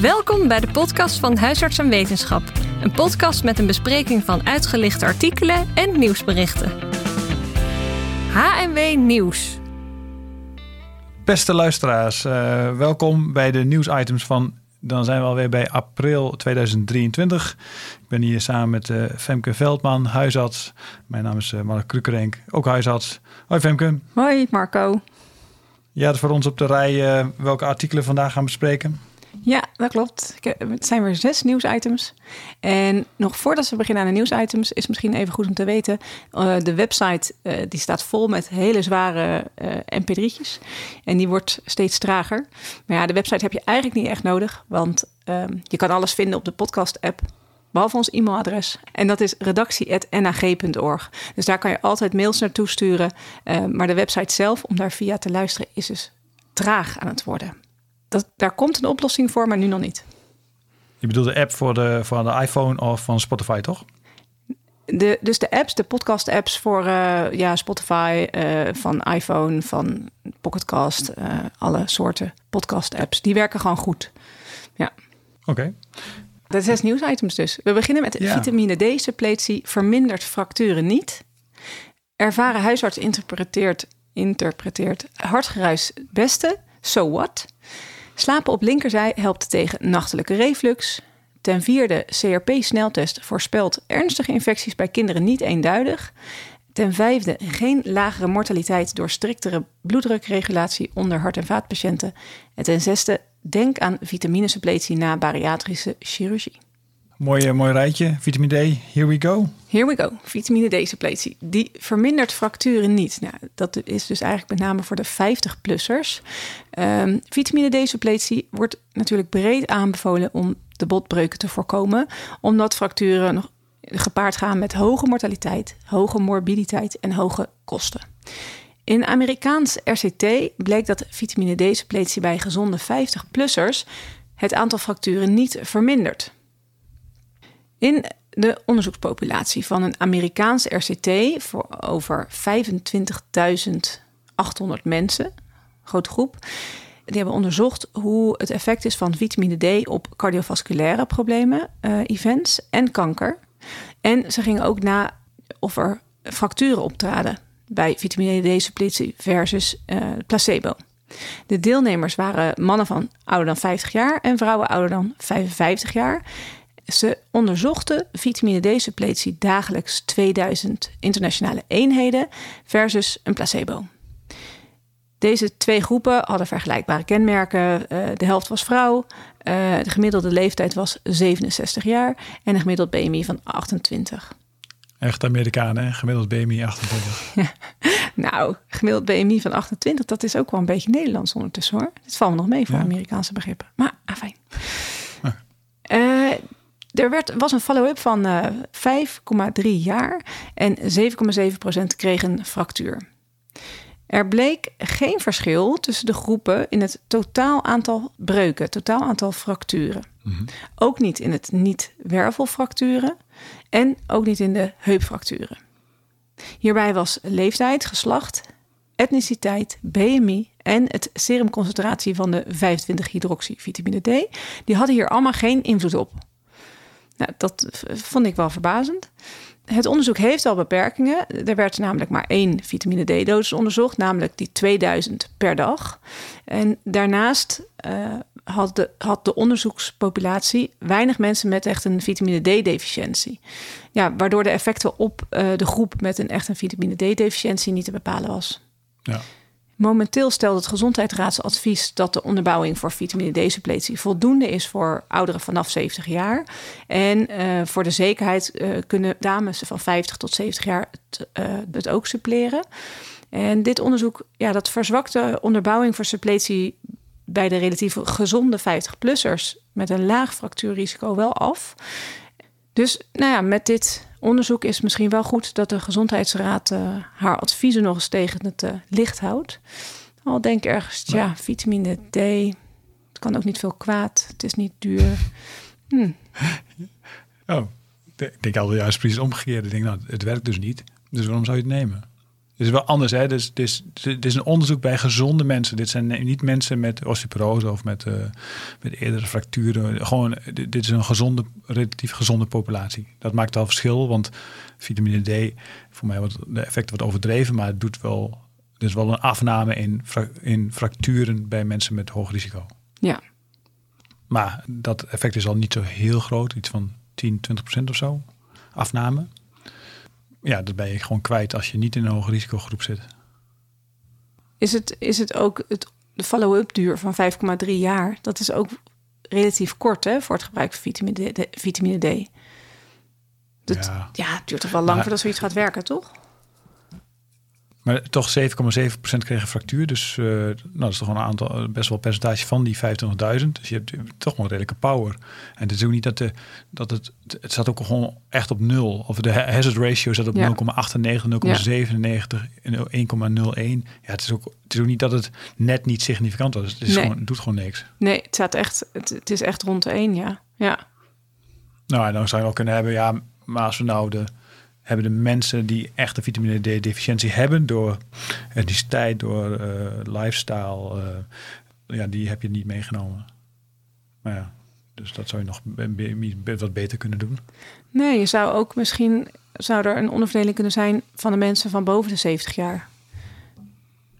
Welkom bij de podcast van Huisarts en Wetenschap. Een podcast met een bespreking van uitgelichte artikelen en nieuwsberichten. HMW Nieuws. Beste luisteraars, uh, welkom bij de nieuwsitems van. Dan zijn we alweer bij april 2023. Ik ben hier samen met uh, Femke Veldman, huisarts. Mijn naam is uh, Mark Krukerenk, ook huisarts. Hoi Femke. Hoi Marco. Ja, het is voor ons op de rij welke artikelen vandaag gaan bespreken. Ja, dat klopt. Het zijn weer zes nieuwsitems. En nog voordat we beginnen aan de nieuwsitems, is misschien even goed om te weten: uh, de website uh, die staat vol met hele zware uh, mp3'tjes. En die wordt steeds trager. Maar ja, de website heb je eigenlijk niet echt nodig, want ehm, je kan alles vinden op de podcast-app. Behalve ons e-mailadres. En dat is redactie.nag.org. Dus daar kan je altijd mails naartoe sturen. maar de website zelf, om daar via te luisteren, is dus traag aan het worden dat, daar komt een oplossing voor, maar nu nog niet. Je bedoelt de app voor de, voor de iPhone of van Spotify, toch? De, dus de apps, de podcast-apps voor uh, ja, Spotify, uh, van iPhone, van Pocketcast, uh, alle soorten podcast-apps, die werken gewoon goed. Ja. Oké. Okay. Dat zes nieuwsitems dus. We beginnen met ja. vitamine D-suppletie vermindert fracturen niet. Ervaren huisarts interpreteert, interpreteert hartgeruis beste. So what? Slapen op linkerzij helpt tegen nachtelijke reflux. Ten vierde, CRP-sneltest voorspelt ernstige infecties bij kinderen niet eenduidig. Ten vijfde, geen lagere mortaliteit door striktere bloeddrukregulatie onder hart- en vaatpatiënten. En ten zesde, denk aan vitaminesuppletie na bariatrische chirurgie. Mooi, mooi rijtje. Vitamine D, here we go. Here we go. Vitamine D-suppletie. Die vermindert fracturen niet. Nou, dat is dus eigenlijk met name voor de 50-plussers. Um, vitamine D-suppletie wordt natuurlijk breed aanbevolen om de botbreuken te voorkomen. Omdat fracturen nog gepaard gaan met hoge mortaliteit, hoge morbiditeit en hoge kosten. In Amerikaans RCT bleek dat vitamine D-suppletie bij gezonde 50-plussers het aantal fracturen niet vermindert. In de onderzoekspopulatie van een Amerikaans RCT voor over 25.800 mensen, grote groep, die hebben onderzocht hoe het effect is van vitamine D op cardiovasculaire problemen, uh, events en kanker. En ze gingen ook na of er fracturen optraden bij vitamine D-suppletie versus uh, placebo. De deelnemers waren mannen van ouder dan 50 jaar en vrouwen ouder dan 55 jaar. Ze onderzochten vitamine D-suppletie dagelijks 2000 internationale eenheden versus een placebo. Deze twee groepen hadden vergelijkbare kenmerken. Eh, de helft was vrouw, eh, de gemiddelde leeftijd was 67 jaar en een gemiddeld BMI van 28. Echt Amerikanen, hè? gemiddeld BMI 28. nou, gemiddeld BMI van 28, dat is ook wel een beetje Nederlands ondertussen hoor. Het valt me nog mee voor Amerikaanse begrippen. Maar, ah, fijn. Uh, er werd, was een follow-up van uh, eh, 5,3 jaar en 7,7% kregen een fractuur. Er bleek geen verschil tussen de groepen in het totaal aantal breuken, totaal aantal fracturen. Mhm. Ook niet in het niet-wervelfracturen en ook niet in de heupfracturen. Hierbij was leeftijd, geslacht, etniciteit, BMI en het serumconcentratie van de 25-hydroxyvitamine D, die hadden hier allemaal geen invloed op. Nou, dat vond ik wel verbazend. Het onderzoek heeft al beperkingen. Er werd namelijk maar één vitamine D-dosis onderzocht, namelijk die 2000 per dag. En daarnaast uh, had, de, had de onderzoekspopulatie weinig mensen met echt een vitamine D-deficiëntie. Ja, waardoor de effecten op uh, de groep met een echt een vitamine D-deficiëntie niet te bepalen was. Ja. Momenteel stelt het gezondheidsraadsadvies dat de onderbouwing voor vitamine D-suppletie voldoende is voor ouderen vanaf 70 jaar. En uh, voor de zekerheid uh, kunnen dames van 50 tot 70 jaar het, uh, het ook suppleren. En dit onderzoek, ja, dat verzwakt de onderbouwing voor suppletie bij de relatief gezonde 50-plussers met een laag fractuurrisico wel af. Dus nou ja, met dit onderzoek is misschien wel goed dat de Gezondheidsraad uh, haar adviezen nog eens tegen het uh, licht houdt. Al denk ik ergens, ja, vitamine D, het kan ook niet veel kwaad, het is niet duur. Hm. Oh, ik denk altijd juist precies omgekeerd. Ik denk, nou, het werkt dus niet, dus waarom zou je het nemen? Dit is wel anders, hè? Dus, dus, dit is een onderzoek bij gezonde mensen. Dit zijn niet mensen met osteoporose of met, uh, met eerdere fracturen. Gewoon, dit, is een gezonde, relatief gezonde populatie. Dat maakt al verschil, want vitamine D, voor mij wordt de effecten wat overdreven, maar het doet wel, er is wel een afname in, in fracturen bij mensen met hoog risico. Ja. Maar dat effect is al niet zo heel groot, iets van 10, 20 procent of zo afname ja, dat ben je gewoon kwijt als je niet in een hoge risicogroep zit. Is het, is het ook het, de follow-up duur van 5,3 jaar? Dat is ook relatief kort hè, voor het gebruik van vitamine D. Vitamine D. Dat, ja. ja, het duurt toch wel lang maar, voordat zoiets gaat werken, toch? Maar toch 7,7% kregen fractuur. Dus uh, nou, dat is toch een aantal, best wel percentage van die 25.000. Dus je hebt toch wel een redelijke power. En het is ook niet dat, de, dat het... Het staat ook gewoon echt op nul. Of de hazard ratio staat op ja. 0,98, 0,97 en 1,01. Ja, het is, ook, het is ook niet dat het net niet significant was. Het, is nee. gewoon, het doet gewoon niks. Nee, het, staat echt, het, het is echt rond de 1, ja. ja. Nou, en dan zou je wel kunnen hebben... Ja, maar als we nou de hebben de mensen die echt een vitamine D deficiëntie hebben door etniciteit, door uh, lifestyle, uh, ja, die heb je niet meegenomen. Maar ja, dus dat zou je nog wat beter kunnen doen. Nee, je zou ook misschien zou er een onderverdeling kunnen zijn van de mensen van boven de 70 jaar.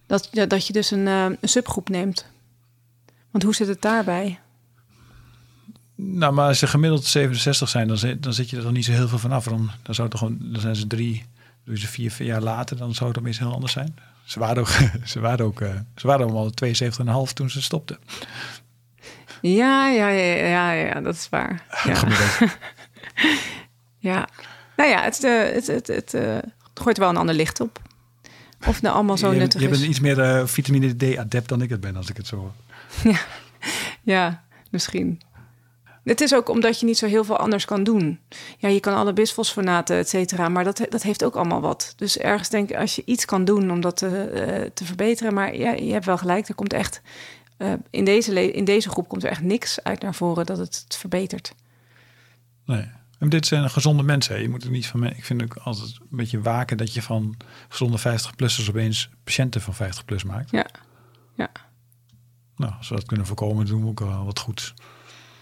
Dat, dat je dus een, een subgroep neemt. Want hoe zit het daarbij? Nou, maar als ze gemiddeld 67 zijn, dan zit, dan zit je er toch niet zo heel veel vanaf. Dan, dan, zou het gewoon, dan zijn ze drie, dus vier, vier jaar later, dan zou het opeens heel anders zijn. Ze waren ook, ze waren ook, uh, ze waren allemaal 72,5 toen ze stopten. Ja, ja, ja, ja, ja, dat is waar. Ja. ja. Nou ja, het, uh, het, het, het uh, gooit wel een ander licht op. Of nou allemaal zo je, nuttig je bent iets meer vitamine D-adept dan ik het ben, als ik het zo ja. ja, misschien. Het is ook omdat je niet zo heel veel anders kan doen. Ja, je kan alle bisfosfonaten, et cetera, maar dat, dat heeft ook allemaal wat. Dus ergens denk ik, als je iets kan doen om dat te, uh, te verbeteren. Maar ja, je hebt wel gelijk, er komt echt... Uh, in, deze in deze groep komt er echt niks uit naar voren dat het, het verbetert. Nee. En dit zijn gezonde mensen. Je moet er niet van. Ik vind ook altijd een beetje waken dat je van gezonde 50-plussers opeens patiënten van 50 plus maakt. Ja. ja. Nou, als we dat kunnen voorkomen, doen we ook wel wat goeds.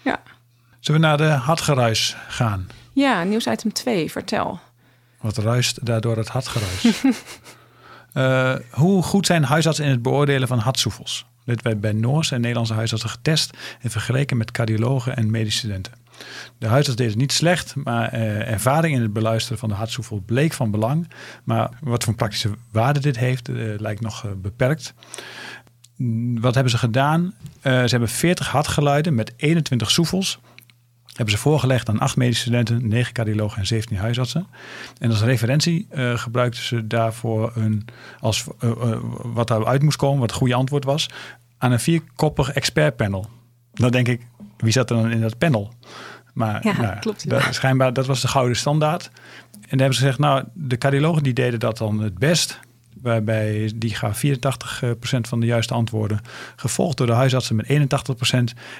Ja. Zullen we naar de hartgeruis gaan? Ja, nieuwsitem 2, vertel. Wat ruist daardoor het hartgeruis? uh, hoe goed zijn huisartsen in het beoordelen van hartsoefels? Dit werd bij Noorse en Nederlandse huisartsen getest en vergeleken met cardiologen en medische studenten. De huisarts deed het niet slecht, maar uh, ervaring in het beluisteren van de hartsoefel bleek van belang. Maar wat voor praktische waarde dit heeft, uh, lijkt nog beperkt. Wat hebben ze gedaan? ze hebben 40 hartgeluiden met 21 soefels hebben ze voorgelegd aan acht medische studenten, negen cardiologen en 17 huisartsen. En als referentie uh, gebruikten ze daarvoor een, als, uh, uh, wat daaruit moest komen, wat het goede antwoord was, aan een vierkoppig expertpanel. Dan denk ik, wie zat er dan in dat panel? Maar ja, nou, klopt, dat, schijnbaar, dat was de gouden standaard. En dan hebben ze gezegd, nou, de cardiologen die deden dat dan het best. Waarbij die gaven 84% van de juiste antwoorden. Gevolgd door de huisartsen met 81%.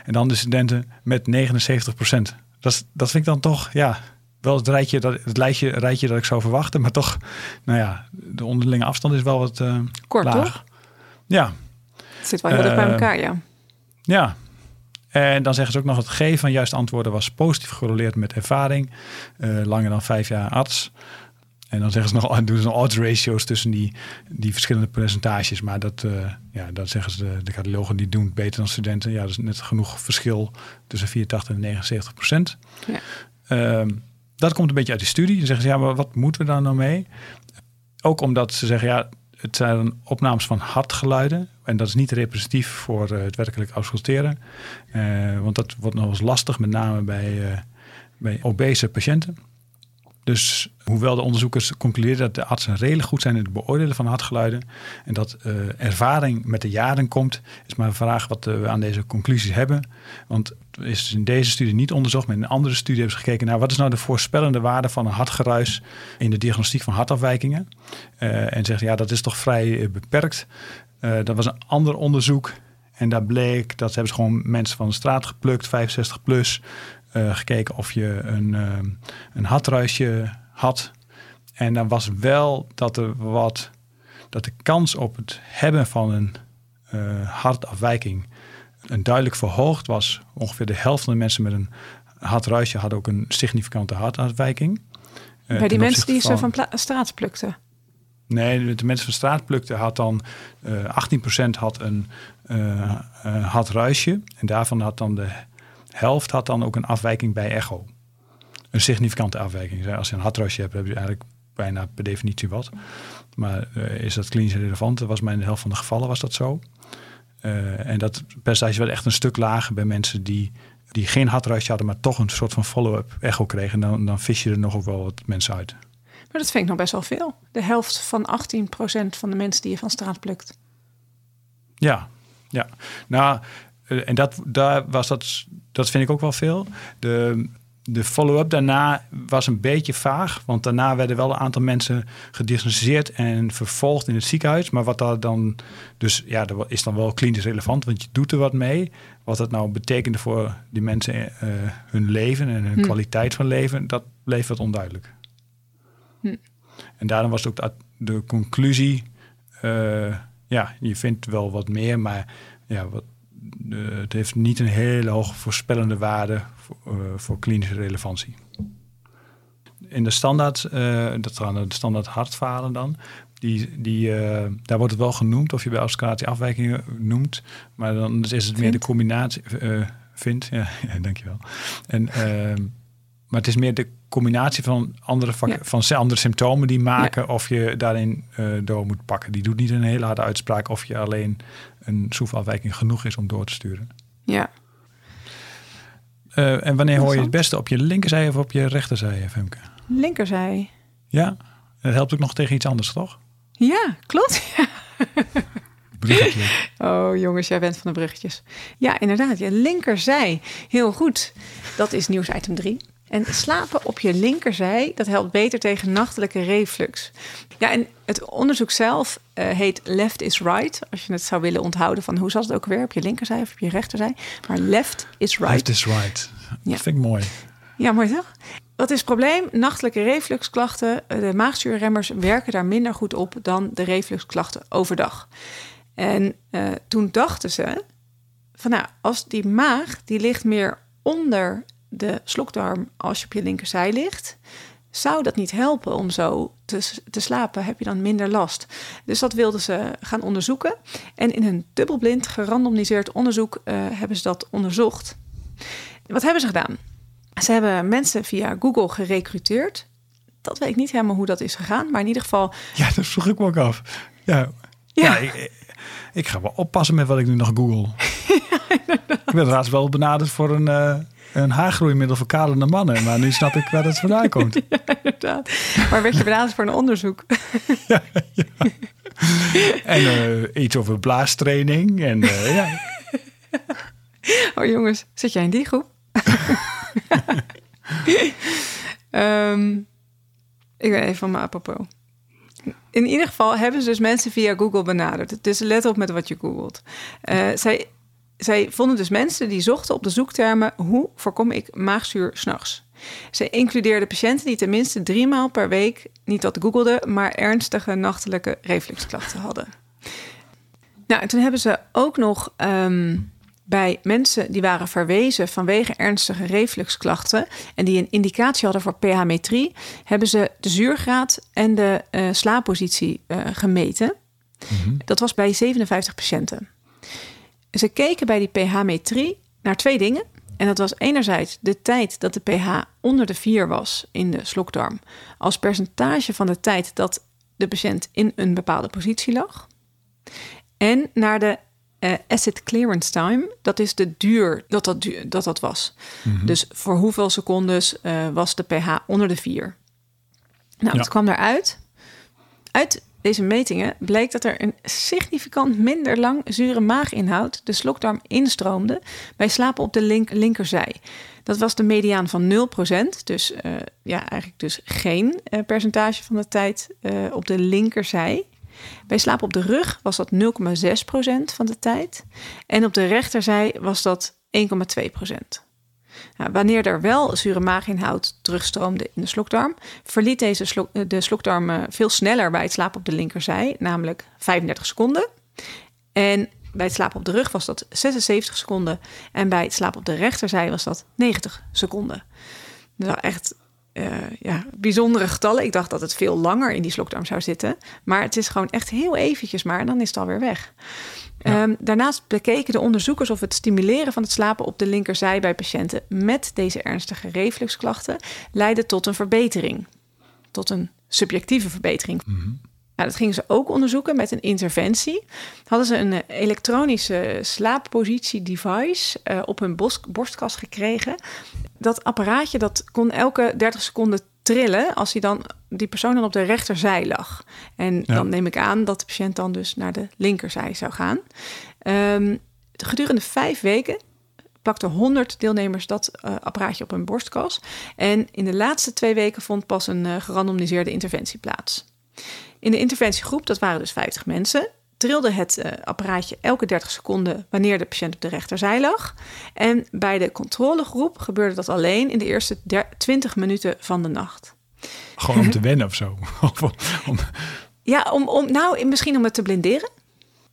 En dan de studenten met 79%. Dat, dat vind ik dan toch, ja, wel het rijtje, dat, het lijstje, rijtje dat ik zou verwachten. Maar toch, nou ja, de onderlinge afstand is wel wat uh, Kort, laag. toch? Ja. Het zit wel heel uh, bij elkaar, ja. Ja. En dan zeggen ze ook nog het geven van juiste antwoorden was positief gerelateerd met ervaring. Uh, langer dan vijf jaar arts. En dan zeggen ze nog, doen ze nog odds ratios tussen die, die verschillende percentages. Maar dat, uh, ja, dat zeggen ze, de, de cardiologen die doen het beter dan studenten. Ja, dat is net genoeg verschil tussen 84 en 79 procent. Ja. Um, dat komt een beetje uit de studie. Dan zeggen ze, ja, maar wat moeten we daar nou mee? Ook omdat ze zeggen, ja, het zijn opnames van hartgeluiden. En dat is niet representatief voor uh, het werkelijk ausculteren. Uh, want dat wordt nog eens lastig, met name bij, bij obese patiënten. Dus hoewel de onderzoekers concluderen dat de artsen redelijk goed zijn in het beoordelen van hartgeluiden en dat uh, ervaring met de jaren komt, is maar een vraag wat we aan deze conclusies hebben. Want is in deze studie niet onderzocht, maar in een andere studie hebben ze gekeken naar wat is nou de voorspellende waarde van een hartgeruis in de diagnostiek van hartafwijkingen. Uh, en zeggen ja, dat is toch vrij beperkt. dat was een ander onderzoek en daar bleek dat hebben ze gewoon mensen van de straat geplukt, 65 plus. Uh, gekeken of je een, uh, een hartruisje had. En dan was wel dat er wat dat de kans op het hebben van een uh, hartafwijking een duidelijk verhoogd was. Ongeveer de helft van de mensen met een hartruisje hadden ook een significante hartafwijking. Uh, Bij die mensen die ze van straat plukten? Nee, de mensen van straat plukten had dan uh, 18% had een hartruisje. En daarvan had dan de helft had dan ook een afwijking bij echo. Een significante afwijking. Als je een hartruisje hebt, heb je eigenlijk bijna per definitie wat. Maar uh, is dat klinisch relevant? Dat was mij in de helft van de gevallen was dat zo. Uh, en dat percentage werd echt een stuk lager bij mensen die, die geen hartruisje hadden, maar toch een soort van follow-up echo kregen. Dan, dan vis je er nog ook wel wat mensen uit. Maar dat vind ik nog best wel veel. De helft van 18% van de mensen die je van straat plukt. Ja, ja. Nou, en dat, daar was dat, dat vind ik ook wel veel. De, de follow-up daarna was een beetje vaag. Want daarna werden wel een aantal mensen gediagnosticeerd en vervolgd in het ziekenhuis. Maar wat daar dan. Dus ja, dat is dan wel klinisch relevant, want je doet er wat mee. Wat dat nou betekende voor die mensen, uh, hun leven en hun hm. kwaliteit van leven, dat bleef wat onduidelijk. Hm. En daarom was ook de, de conclusie. Uh, ja, je vindt wel wat meer, maar ja, wat, het heeft niet een hele hoge voorspellende waarde voor, uh, voor klinische relevantie. In de standaard, uh, dat gaan de standaard hartfalen dan, die, die, daar wordt het wel genoemd of je bij observatie afwijkingen noemt, maar dan is het meer de combinatie, vindt, ja, ja, dankjewel. En, ehm, maar het is meer de combinatie van andere, ja. van andere symptomen die maken of je daarin door moet pakken. Die doet niet een hele harde uitspraak of je alleen een soefafwijking genoeg is om door te sturen. Ja. Uh, en wanneer hoor je het beste? Op je linkerzij of op je rechterzij, Femke? Linkerzij. Ja, dat helpt ook nog tegen iets anders, toch? Ja, klopt. Bruggetje. Oh jongens, jij bent van de bruggetjes. Ja, inderdaad. Je linkerzij. Heel goed. Dat is nieuws item 3. En slapen op je linkerzij, dat helpt beter tegen nachtelijke reflux. Ja, en het onderzoek zelf uh, heet Left is Right. Als je het zou willen onthouden van hoe zat het ook weer op je linkerzij of op je rechterzij. Maar Left is Right. Left is Right. Ja. Dat vind ik mooi. Ja, mooi toch? Wat is het probleem? Nachtelijke refluxklachten. De maagzuurremmers werken daar minder goed op dan de refluxklachten overdag. En uh, toen dachten ze van nou, als die maag die ligt meer onder de slokdarm als je op je linkerzij ligt. Zou dat niet helpen om zo te, te slapen? Heb je dan minder last? Dus dat wilden ze gaan onderzoeken. En in een dubbelblind gerandomiseerd onderzoek uh, hebben ze dat onderzocht. Wat hebben ze gedaan? Ze hebben mensen via Google gerecruiteerd. Dat weet ik niet helemaal hoe dat is gegaan, maar in ieder geval. Ja, dat vroeg ik me ook af. Ja, ja. ja ik, ik, ga wel oppassen met wat ik nu nog google. ja, ik ben laatst wel benaderd voor een. Uh een haargroeimiddel voor kalende mannen. Maar nu snap ik waar dat vandaan komt. Ja, inderdaad. Maar werd je benaderd voor een onderzoek? ja, ja. En uh, iets over blaastraining. En, uh, ja. Oh jongens, zit jij in die groep? um, ik ben even van mijn apropos. In ieder geval hebben ze dus mensen via Google benaderd. Dus let op met wat je googelt. Uh, zij zij vonden dus mensen die zochten op de zoektermen hoe voorkom ik maagzuur s'nachts. Ze includeerden patiënten die tenminste drie maal per week niet wat googelden, maar ernstige nachtelijke refluxklachten hadden. Nou, en toen hebben ze ook nog um, bij mensen die waren verwezen vanwege ernstige refluxklachten en die een indicatie hadden voor pH-metrie, hebben ze de zuurgraad en de uh, slaappositie uh, gemeten. Mm -hmm. Dat was bij 57 patiënten. Ze keken bij die pH-metrie naar twee dingen. En dat was enerzijds de tijd dat de pH onder de 4 was in de slokdarm, als percentage van de tijd dat de patiënt in een bepaalde positie lag. En naar de uh, acid clearance time, dat is de duur dat dat, duur, dat, dat was. Mm -hmm. Dus voor hoeveel secondes uh, was de pH onder de 4? Nou, ja. het kwam eruit. Uit deze metingen bleek dat er een significant minder lang zure maaginhoud de slokdarm instroomde bij slapen op de link linkerzij. Dat was de mediaan van 0%, dus uh, ja, eigenlijk dus geen uh, percentage van de tijd uh, op de linkerzij. Bij slapen op de rug was dat 0,6% van de tijd. En op de rechterzij was dat 1,2%. Nou, wanneer er wel zure maaginhoud terugstroomde in de slokdarm, verliet deze slok, de slokdarm veel sneller bij het slapen op de linkerzij, namelijk 35 seconden. En bij het slapen op de rug was dat 76 seconden. En bij het slapen op de rechterzij was dat 90 seconden. Dat was echt uh, ja, bijzondere getallen. Ik dacht dat het veel langer in die slokdarm zou zitten. Maar het is gewoon echt heel eventjes maar en dan is het alweer weg. Ehm, daarnaast bekeken de onderzoekers of het stimuleren van het slapen op de linkerzij bij patiënten met deze ernstige refluxklachten leidde tot een verbetering. Tot een subjectieve verbetering. Mm nou, dat gingen ze ook onderzoeken met een interventie. Hadden ze een eh, elektronische slaappositie-device uh, op hun borstkas gekregen. Dat apparaatje dat kon elke 30 seconden trillen als hij dan, die persoon dan op de rechterzij lag. En dan neem ik aan dat de patiënt dan dus naar de linkerzij zou gaan. Um, gedurende vijf weken plakten 100 deelnemers dat uh, apparaatje op hun borstkas. En in de laatste twee weken vond pas een uh, gerandomiseerde interventie plaats. In de interventiegroep, dat waren dus 50 mensen, trilde het uh, apparaatje elke 30 seconden wanneer de patiënt op de rechterzij lag. En bij de controlegroep gebeurde dat alleen in de eerste 20 minuten van de nacht. Gewoon om te wennen of zo? om... Ja, om, om, nou, misschien om het te blinderen.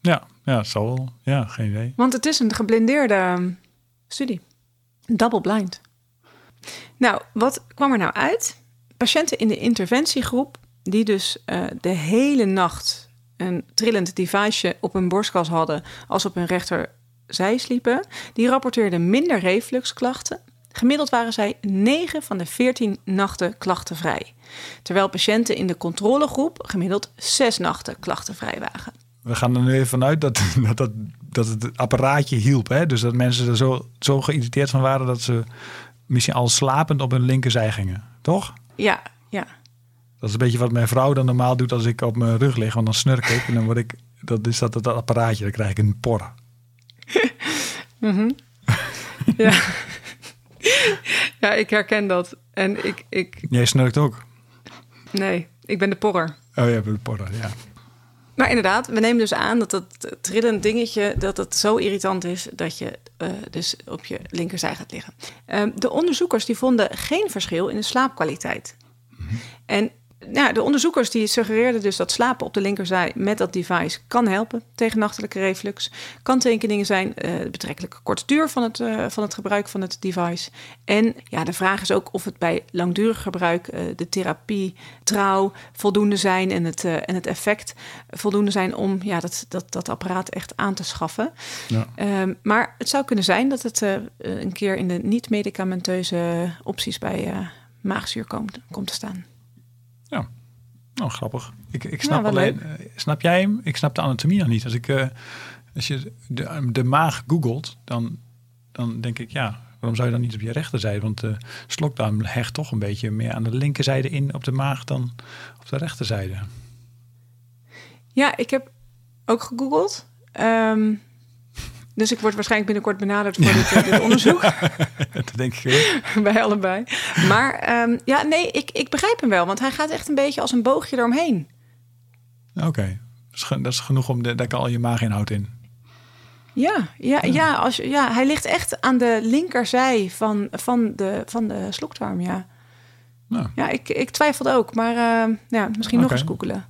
Ja, ja, zal wel. Ja, geen idee. Want het is een geblindeerde ehm, studie. Double blind. Nou, wat kwam er nou uit? Patiënten in de interventiegroep die dus uh, de hele nacht een trillend deviceje op hun borstkas hadden als op hun rechterzij sliepen, die rapporteerden minder refluxklachten. Gemiddeld waren zij 9 van de 14 nachten klachtenvrij. Terwijl patiënten in de controlegroep gemiddeld 6 nachten klachtenvrij waren. We gaan er nu even vanuit dat, dat, dat, dat het apparaatje hielp. Hè? Dus dat mensen er zo, zo geïrriteerd van waren dat ze misschien al slapend op hun linkerzij gingen. Toch? Ja, ja. Dat is een beetje wat mijn vrouw dan normaal doet als ik op mijn rug lig. Want dan snurk ik en dan word ik... Dat is dat, dat apparaatje, dan krijg ik een por. Mhm. ja. ja, ik herken dat. En ik, ik... Jij snurkt ook? Nee, ik ben de porrer. Oh, ja, de porrer, ja. Maar inderdaad, we nemen dus aan dat dat trillend dingetje... dat het zo irritant is dat je uh, dus op je linkerzij gaat liggen. Um, de onderzoekers die vonden geen verschil in de slaapkwaliteit. Mm En nou, de onderzoekers die suggereerden dus dat slapen op de linkerzij met dat device kan helpen tegen nachtelijke reflux. Kanttekeningen zijn uh, de betrekkelijke korte duur van het, uh, van het gebruik van het device. En ja, de vraag is ook of het bij langdurig gebruik uh, de therapie, trouw voldoende zijn en het, en het effect voldoende zijn om ja, dat, dat, dat apparaat echt aan te schaffen. Ja. Um, maar het zou kunnen zijn dat het een keer in de niet-medicamenteuze opties bij maagzuur komt, komt te staan. Ja, nou grappig. Ik, ik snap alleen, uh, snap jij hem? Ik snap de anatomie nog niet. Als, ik, uh, als je de, de maag googelt, dan, dan denk ik, ja, waarom zou je dan niet op je rechterzijde? Want de slokdarm hecht toch een beetje meer aan de linkerzijde in op de maag dan op de rechterzijde. Ja, ik heb ook gegoogeld. Um, dus ik word waarschijnlijk binnenkort benaderd voor dit, eh, dit, onderzoek. dat denk ik Bij allebei. Maar um, ja, nee, ik, ik begrijp hem wel. Want hij gaat echt een beetje als een boogje eromheen. Oké, okay. dat, is genoeg om de, daar kan al je maaginhoud in. Ja, ja, ja. als, ja, hij ligt echt aan de linkerzij van, van, de, van de slokdarm, ja. Nou. Ja, ik, ik twijfelde ook, maar uh, ja, misschien okay. nog eens googelen.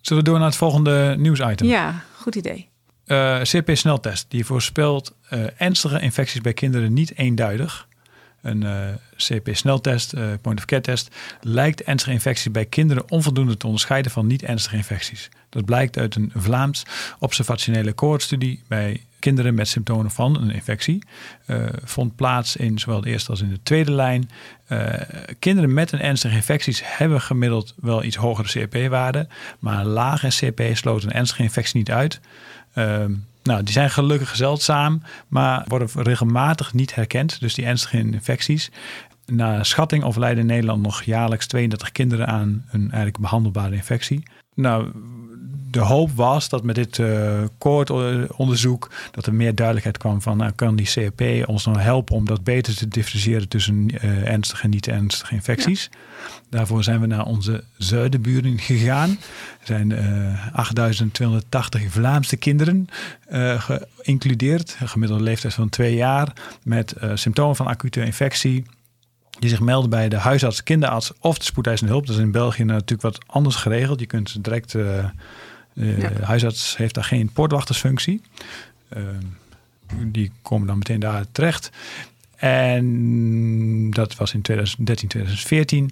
Zullen we door naar het volgende nieuwsitem? Ja, goed idee. Uh, eh, CP-sneltest, die voorspelt uh, ernstige infecties bij kinderen niet eenduidig. Een eh, CP-sneltest, point-of-care test, lijkt ernstige infecties bij kinderen onvoldoende te onderscheiden van niet-ernstige infecties. Dat blijkt uit een Vlaams observationele cohortstudie bij kinderen met symptomen van een infectie. vond plaats in zowel de eerste als in de tweede lijn. kinderen met een ernstige infecties hebben gemiddeld wel iets hogere CP-waarden, maar een lage CP sloot een ernstige infectie niet uit. Ehm, nou, die zijn gelukkig zeldzaam, maar worden regelmatig niet herkend. Dus die ernstige infecties. Na schatting overlijden in Nederland nog jaarlijks 32 kinderen aan een eigenlijk behandelbare infectie. Nou, de hoop was dat met dit uh, koortonderzoek dat er meer duidelijkheid kwam van nou, kan die CRP ons nou helpen om dat beter te differentiëren tussen uh, ernstige en niet ernstige infecties. Daarvoor zijn we naar onze zuidenburen gegaan. Er zijn uh, eh, 8280 Vlaamse kinderen geïncludeerd, een gemiddelde leeftijd van twee jaar, met symptomen van acute infectie die zich melden bij de huisarts, kinderarts of de spoedeisende hulp. Dat is in België natuurlijk wat anders geregeld. Je kunt direct, uh, de huisarts heeft daar geen poortwachtersfunctie. Uh, die komen dan meteen daar terecht. En dat was in 2013, 2014.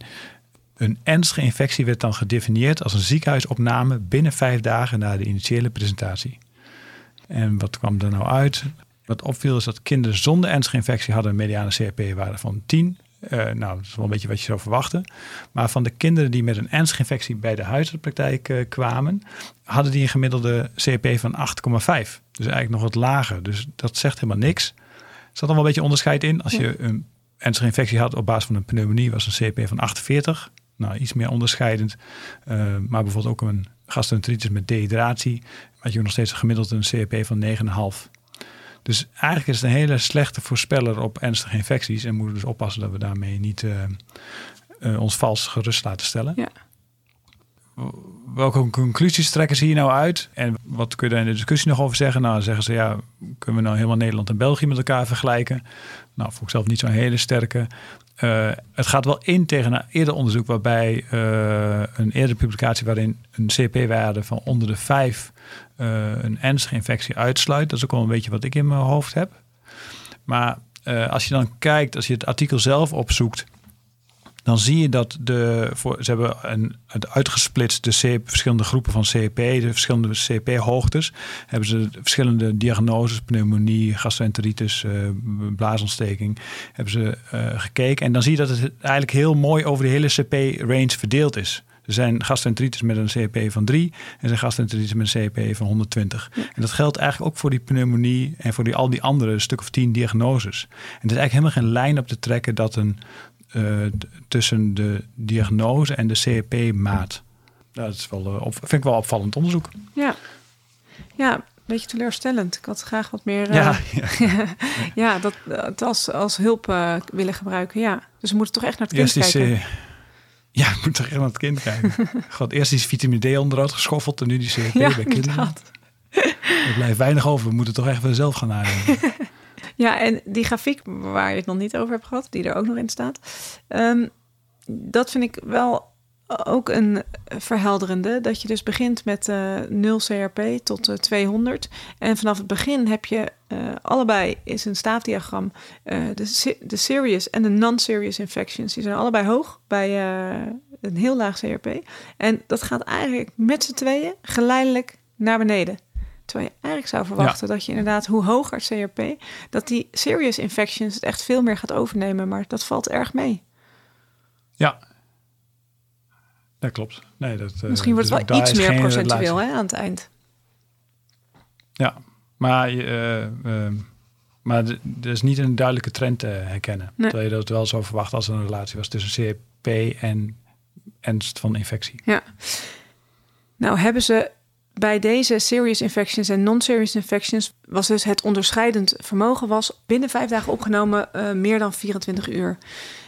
Een ernstige infectie werd dan gedefinieerd als een ziekenhuisopname binnen vijf dagen na de initiële presentatie. En wat kwam er nou uit? Wat opviel is dat kinderen zonder ernstige infectie hadden een mediane CRP-waarde van 10 uh, nou, dat is wel een beetje wat je zou verwachten. Maar van de kinderen die met een ernstige infectie bij de huisartspraktijk uh, kwamen, hadden die een gemiddelde CP van 8,5. Dus eigenlijk nog wat lager. Dus dat zegt helemaal niks. Er zat dan wel een beetje onderscheid in. Als je een ernstige infectie had op basis van een pneumonie, was een CP van 48. Nou, iets meer onderscheidend. Uh, maar bijvoorbeeld ook een gastroenteritis met dehydratie. Had je nog steeds een gemiddelde een CP van 9,5. Dus eigenlijk is het een hele slechte voorspeller op ernstige infecties. En moeten dus oppassen dat we daarmee niet uh, uh, ons vals gerust laten stellen. Ja. Welke conclusies trekken ze hier nou uit? En wat kun je daar in de discussie nog over zeggen? Nou, zeggen ze ja, kunnen we nou helemaal Nederland en België met elkaar vergelijken? Nou, volgens zelf niet zo'n hele sterke. Uh, het gaat wel in tegen een eerder onderzoek waarbij uh, een eerdere publicatie waarin een CP-waarde van onder de 5 uh, een ernstige infectie uitsluit. Dat is ook wel een beetje wat ik in mijn hoofd heb. Maar als je dan kijkt, als je het artikel zelf opzoekt, dan zie je dat de, voor, ze hebben een, het uitgesplitst de verschillende groepen van CP, de verschillende CP-hoogtes. Hebben ze verschillende diagnoses, pneumonie, gastroenteritis, uh, blaasontsteking, hebben ze uh, gekeken. En dan zie je dat het eigenlijk heel mooi over de hele CP-range verdeeld is. Er zijn gastroenteritis met een CP van 3 en er zijn gastroenteritis met een CP van 120. En dat geldt eigenlijk ook voor die pneumonie en voor die, al die andere stuk of 10 diagnoses. En er is eigenlijk helemaal geen lijn op te trekken dat een tussen de diagnose en de CRP-maat. Dat is wel, uh, vind ik wel opvallend onderzoek. Ja, ja een beetje teleurstellend. Ik had graag wat meer. Uh, ja, ja. ja, dat het als, als hulp willen gebruiken. Ja, dus we moeten toch echt naar het kind eerst kijken. Is, ja, we moeten toch echt naar het kind kijken. God, eerst is vitamine D onderuit geschoffeld en nu die ja, bij kinderen. Er blijft weinig over. We moeten toch echt wel zelf gaan nadenken. Ja, en die grafiek waar je het nog niet over hebt gehad, die er ook nog in staat. Um, dat vind ik wel ook een verhelderende. Dat je dus begint met uh, eh, 0 CRP tot uh, eh, 200. En vanaf het begin heb je uh, allebei is een staafdiagram. de, de serious en de non-serious infections. Die zijn allebei hoog bij een heel laag CRP. En dat gaat eigenlijk met z'n tweeën geleidelijk naar beneden. Terwijl je eigenlijk zou verwachten dat je inderdaad, hoe hoger het CRP, dat die serious infections het echt veel meer gaat overnemen. Maar dat valt erg mee. Ja, dat klopt. Nee, dat, eh, Misschien wordt het dus wel iets meer procentueel hè, aan het eind. Ja, maar, uh, maar er is niet een duidelijke trend te herkennen. Nee. Terwijl je dat wel zo verwacht als er een relatie was tussen CRP en ernst van infectie. Ja. Nou hebben ze bij deze serious infections en non-serious infections was dus het onderscheidend vermogen was binnen vijf dagen opgenomen uh, meer dan 24 uur.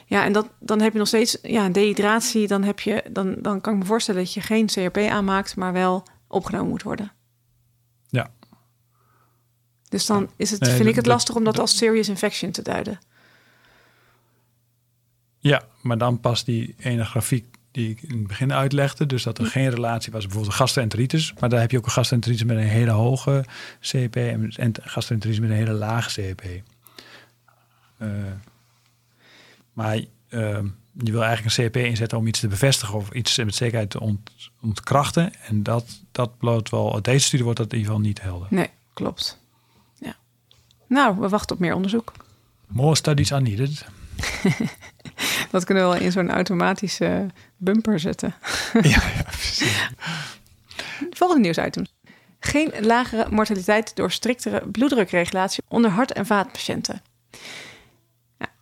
Ja, en dat, dan heb je nog steeds ja, dehydratie. Dan, heb je, dan, dan kan ik me voorstellen dat je geen CRP aanmaakt, maar wel opgenomen moet worden. Ja. Dus dan is het, vind ik het lastig om dat als serious infection te duiden. Ja, maar dan past die ene grafiek die ik in het begin uitlegde. Dus dat er geen relatie was, bijvoorbeeld een gastroenteritis. Maar daar heb je ook een gastroenteritis met een hele hoge CP en gastroenteritis met een hele lage CP. Uh, maar uh, je wil eigenlijk een CP inzetten om iets te bevestigen of iets met zekerheid te ont, ontkrachten. En dat, dat bloot wel, uit deze studie wordt dat in ieder geval niet helder. Nee, klopt. Ja. Nou, we wachten op meer onderzoek. More studies are needed. Dat kunnen we wel in zo'n automatische bumper zetten. ja, ja, precies. Volgende nieuwsitem. Geen lagere mortaliteit door striktere bloeddrukregulatie onder hart- en vaatpatiënten.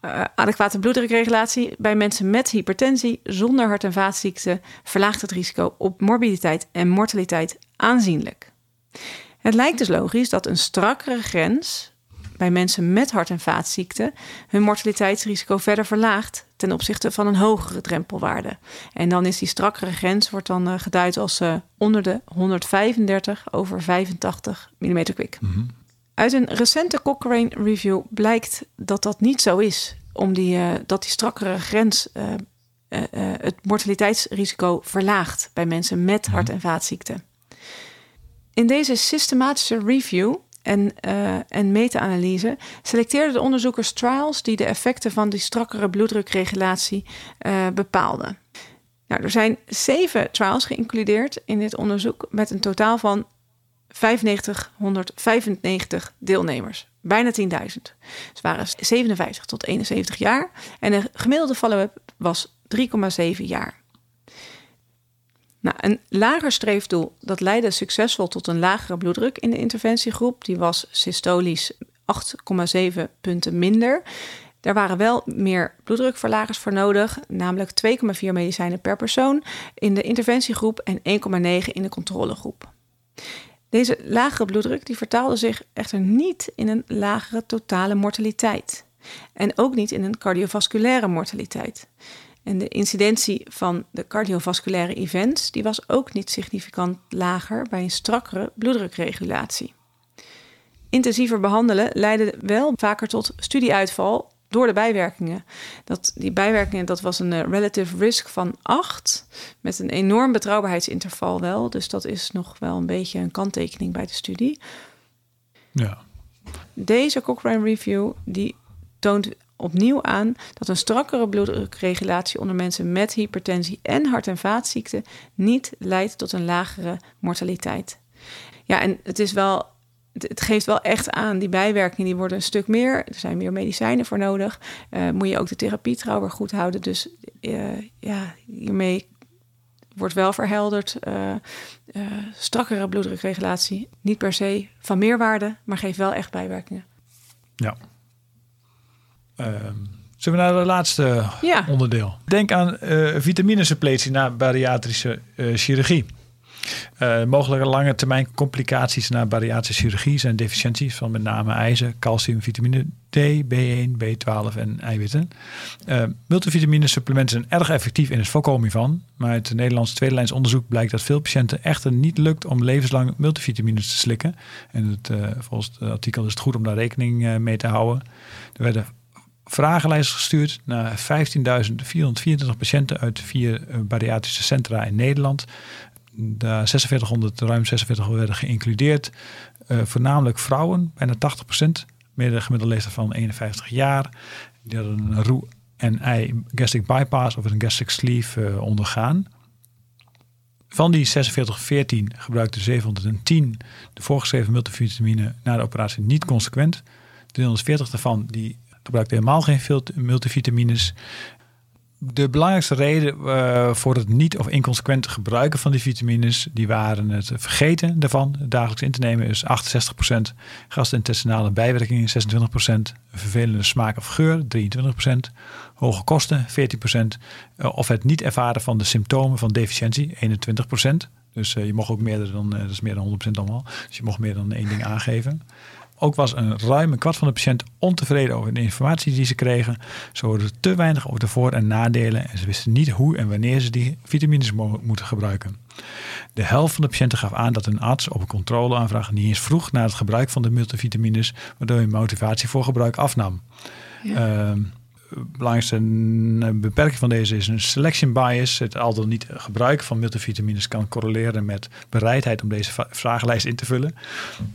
Uh, adequate bloeddrukregulatie bij mensen met hypertensie zonder hart- en vaatziekten verlaagt het risico op morbiditeit en mortaliteit aanzienlijk. Het lijkt dus logisch dat een strakkere grens bij mensen met hart- en vaatziekten hun mortaliteitsrisico verder verlaagt ten opzichte van een hogere drempelwaarde. En dan is die strakkere grens wordt dan uh, geduid als uh, onder de 135 over 85 mm kwik. Mhm. Uit een recente Cochrane review blijkt dat dat niet zo is. Om die, uh, dat die strakkere grens het mortaliteitsrisico verlaagt bij mensen met hart- en vaatziekten. In deze systematische review en, uh, en meta-analyse selecteerden de onderzoekers trials die de effecten van die strakkere bloeddrukregulatie uh, bepaalden. Nou, er zijn zeven trials geïncludeerd in dit onderzoek met een totaal van 9595 deelnemers. Bijna 10.000. Ze waren 57 tot 71 jaar en de gemiddelde follow-up was 3,7 jaar. Nou, een lager streefdoel dat leidde succesvol tot een lagere bloeddruk in de interventiegroep. Die was systolisch 8,7 punten minder. Daar waren wel meer bloeddrukverlagers voor nodig, namelijk 2,4 medicijnen per persoon in de interventiegroep en 1,9 in de controlegroep. Deze lagere bloeddruk die vertaalde zich echter niet in een lagere totale mortaliteit en ook niet in een cardiovasculaire mortaliteit. En de incidentie van de cardiovasculaire events die was ook niet significant lager bij een strakkere bloeddrukregulatie. Intensiever behandelen leidde wel vaker tot studieuitval door de bijwerkingen. Dat, die bijwerkingen dat was een uh, relative risk van 8 met een enorm betrouwbaarheidsinterval wel. Dus dat is nog wel een beetje een kanttekening bij de studie. Ja. Deze Cochrane Review die toont opnieuw aan dat een strakkere bloeddrukregulatie onder mensen met hypertensie en hart- en vaatziekten niet leidt tot een lagere mortaliteit. Ja, en het is wel. Het geeft wel echt aan, die bijwerkingen die worden een stuk meer. Er zijn meer medicijnen voor nodig. Uh, moet je ook de therapie trouwens goed houden. Dus uh, ja, hiermee wordt wel verhelderd. Uh, strakkere bloeddrukregulatie. Niet per se van meerwaarde, maar geeft wel echt bijwerkingen. Ja. Um, zullen we naar het laatste ja. onderdeel? Denk aan uh, vitaminesuppletie na bariatrische uh, chirurgie. Uh, mogelijke lange termijn complicaties na bariatrische chirurgie zijn deficiënties van met name ijzer, calcium, vitamine D, B1, B12 en eiwitten. Uh, multivitamine supplementen zijn erg effectief in het voorkomen van, maar uit het Nederlands tweedelijns onderzoek blijkt dat veel patiënten echter niet lukt om levenslang multivitamines te slikken. En het, uh, volgens het artikel is het goed om daar rekening mee te houden. Er werden vragenlijst gestuurd naar 15.424 patiënten uit vier bariatrische centra in Nederland. De 4600, ruim 46 werden geïncludeerd. Uh, voornamelijk vrouwen, bijna 80%. Meer de gemiddelde leeftijd van 51 jaar. Die hadden een roe en ei gastric bypass of een gastric sleeve uh, ondergaan. Van die 4614 gebruikte 710 de voorgeschreven multivitamine na de operatie niet consequent. 340 daarvan die gebruikte helemaal geen multivitamines. De belangrijkste reden uh, voor het niet of inconsequent gebruiken van die vitamines, die waren het vergeten daarvan dagelijks in te nemen, is 68%, gastrointestinale bijwerkingen 26%, een vervelende smaak of geur 23%, hoge kosten 14%, uh, of het niet ervaren van de symptomen van deficiëntie 21%. Dus uh, je mocht ook meer dan, dat is meer dan 100% allemaal, dus je mocht meer dan één ding aangeven. Ook was een ruim een kwart van de patiënten ontevreden over de informatie die ze kregen. Ze hoorden te weinig over de voor- en nadelen en ze wisten niet hoe en wanneer ze die vitamines mo moeten gebruiken. De helft van de patiënten gaf aan dat een arts op een controleaanvraag niet eens vroeg naar het gebruik van de multivitamines, waardoor hun motivatie voor gebruik afnam. Ja. Uh, belangrijkste beperking van deze is een selection bias. Het al dan niet gebruik van multivitamines kan correleren met bereidheid om deze vragenlijst in te vullen.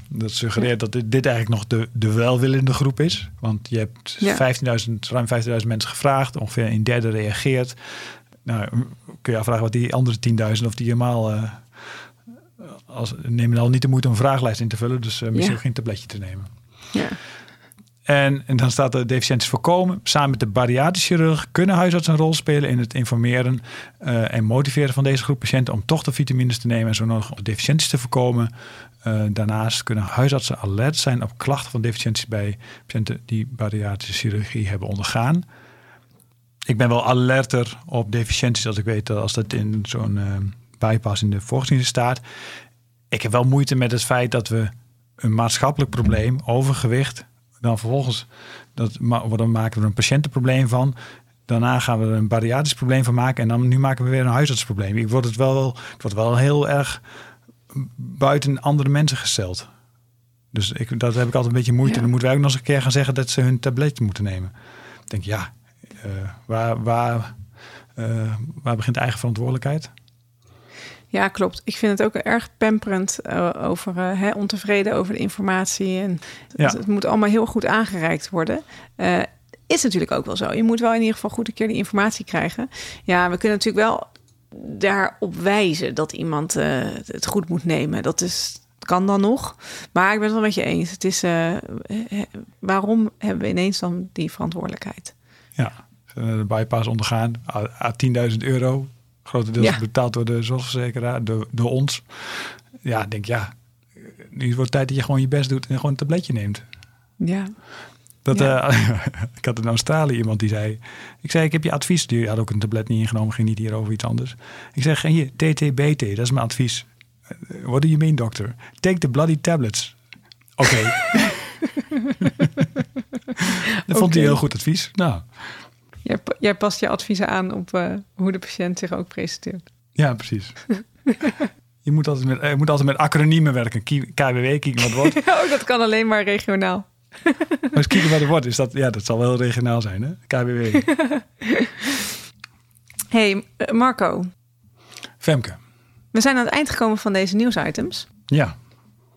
Dat suggereert dat dit, dit eigenlijk nog de, de welwillende groep is. Want je hebt ja. 15.000, ruim 15.000 mensen gevraagd, ongeveer een derde reageert. Nou, kun je afvragen wat die andere 10.000 of die helemaal. Uh, als, nemen al niet de moeite om een vragenlijst in te vullen, dus uh, misschien ja. geen tabletje te nemen. Ja. En, en, dan staat er deficiënties voorkomen. Samen met de bariatrische chirurg kunnen huisartsen een rol spelen in het informeren uh, en motiveren van deze groep patiënten om toch de vitamines te nemen en zo nodig om deficiënties te voorkomen. Uh, daarnaast kunnen huisartsen alert zijn op klachten van deficiënties bij patiënten die bariatrische chirurgie hebben ondergaan. Ik ben wel alerter op deficiënties als ik weet dat als dat in zo'n uh, bypass in de volksdienst staat. ik heb wel moeite met het feit dat we een maatschappelijk probleem, overgewicht, dan vervolgens dat, dan maken we er een patiëntenprobleem van. Daarna gaan we er een bariatrisch probleem van maken. En dan nu maken we weer een huisartsprobleem. Ik word het wel, het wordt wel heel erg buiten andere mensen gesteld. Dus ik, dat heb ik altijd een beetje moeite. Dan moeten wij ook nog eens een keer gaan zeggen dat ze hun tablet moeten nemen. Ik denk, ja, uh, waar, waar, uh, waar begint eigen verantwoordelijkheid? Ja, klopt. Ik vind het ook erg pamperend uh, over hè, ontevreden over de informatie. En ja. het, het, moet allemaal heel goed aangereikt worden. is natuurlijk ook wel zo. Je moet wel in ieder geval goed een keer die informatie krijgen. Ja, we kunnen natuurlijk wel daarop wijzen dat iemand het goed moet nemen. Dat is kan dan nog. Maar ik ben het wel met je eens. Het is, waarom hebben we ineens dan die verantwoordelijkheid? Ja, de bypass ondergaan. A 10.000 euro. Grotendeels ja. betaald door de zorgverzekeraar, door, door ons. Ja, denk ja. Nu wordt tijd dat je gewoon je best doet en gewoon een tabletje neemt. Ja. Dat, ja. Uh, ik had in Australië iemand die zei... Ik zei, ik heb je advies. Die had ook een tablet niet ingenomen, ging niet hier over iets anders. Ik zeg, hier, TTBT, dat is mijn advies. What do you mean, doctor? Take the bloody tablets. Oké. Okay. dat vond hij heel goed advies. Nou. Jij, jij past je adviezen aan op uh, hoe de patiënt zich ook presenteert. Ja, precies. je, moet altijd met, je moet altijd met acroniemen werken. KWW, kijken wat wordt. oh, dat kan alleen maar regionaal. maar eens wat het wordt. Is dat, ja, dat zal wel regionaal zijn, hè? KWW. hey, Marco. Femke. We zijn aan het eind gekomen van deze nieuwsitems. Ja.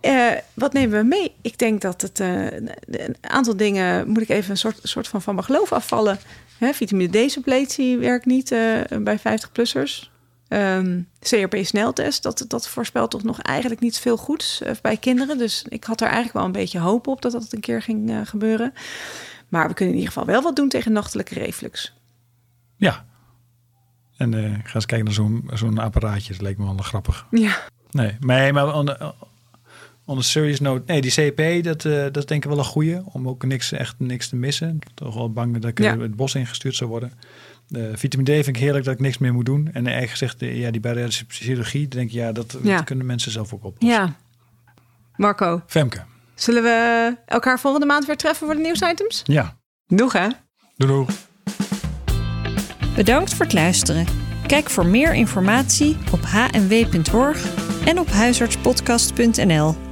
Uh, wat nemen we mee? Ik denk dat het uh, een aantal dingen moet ik even een soort, soort van van mijn geloof afvallen. Hè, vitamine D-suppletie werkt niet uh, bij 50-plussers. Um, ehm, CRP-sneltest, dat, dat voorspelt toch nog eigenlijk niet veel goeds bij kinderen. Dus ik had er eigenlijk wel een beetje hoop op dat dat een keer ging gebeuren. Maar we kunnen in ieder geval wel wat doen tegen nachtelijke reflux. Ja, en ga eens kijken naar zo'n zo'n apparaatje. Dat leek me wel grappig. Ja. Nee, maar, maar on, a serious note. Nee, die CP, dat, uh, dat is denk ik wel een goede. Om ook niks, echt niks te missen. Toch wel bang dat ik ja. het bos ingestuurd zou worden. De vitamine D vind ik heerlijk dat ik niks meer moet doen. En eigenlijk gezegd, ja, die bariatrische chirurgie, denk ik, ja, dat, dat kunnen mensen zelf ook oplossen. Ja. Marco. Femke. Zullen we elkaar volgende maand weer treffen voor de nieuwsitems? Ja. Doeg hè? Doei doeg. Bedankt voor het luisteren. Kijk voor meer informatie op hnw.org en op huisartspodcast.nl.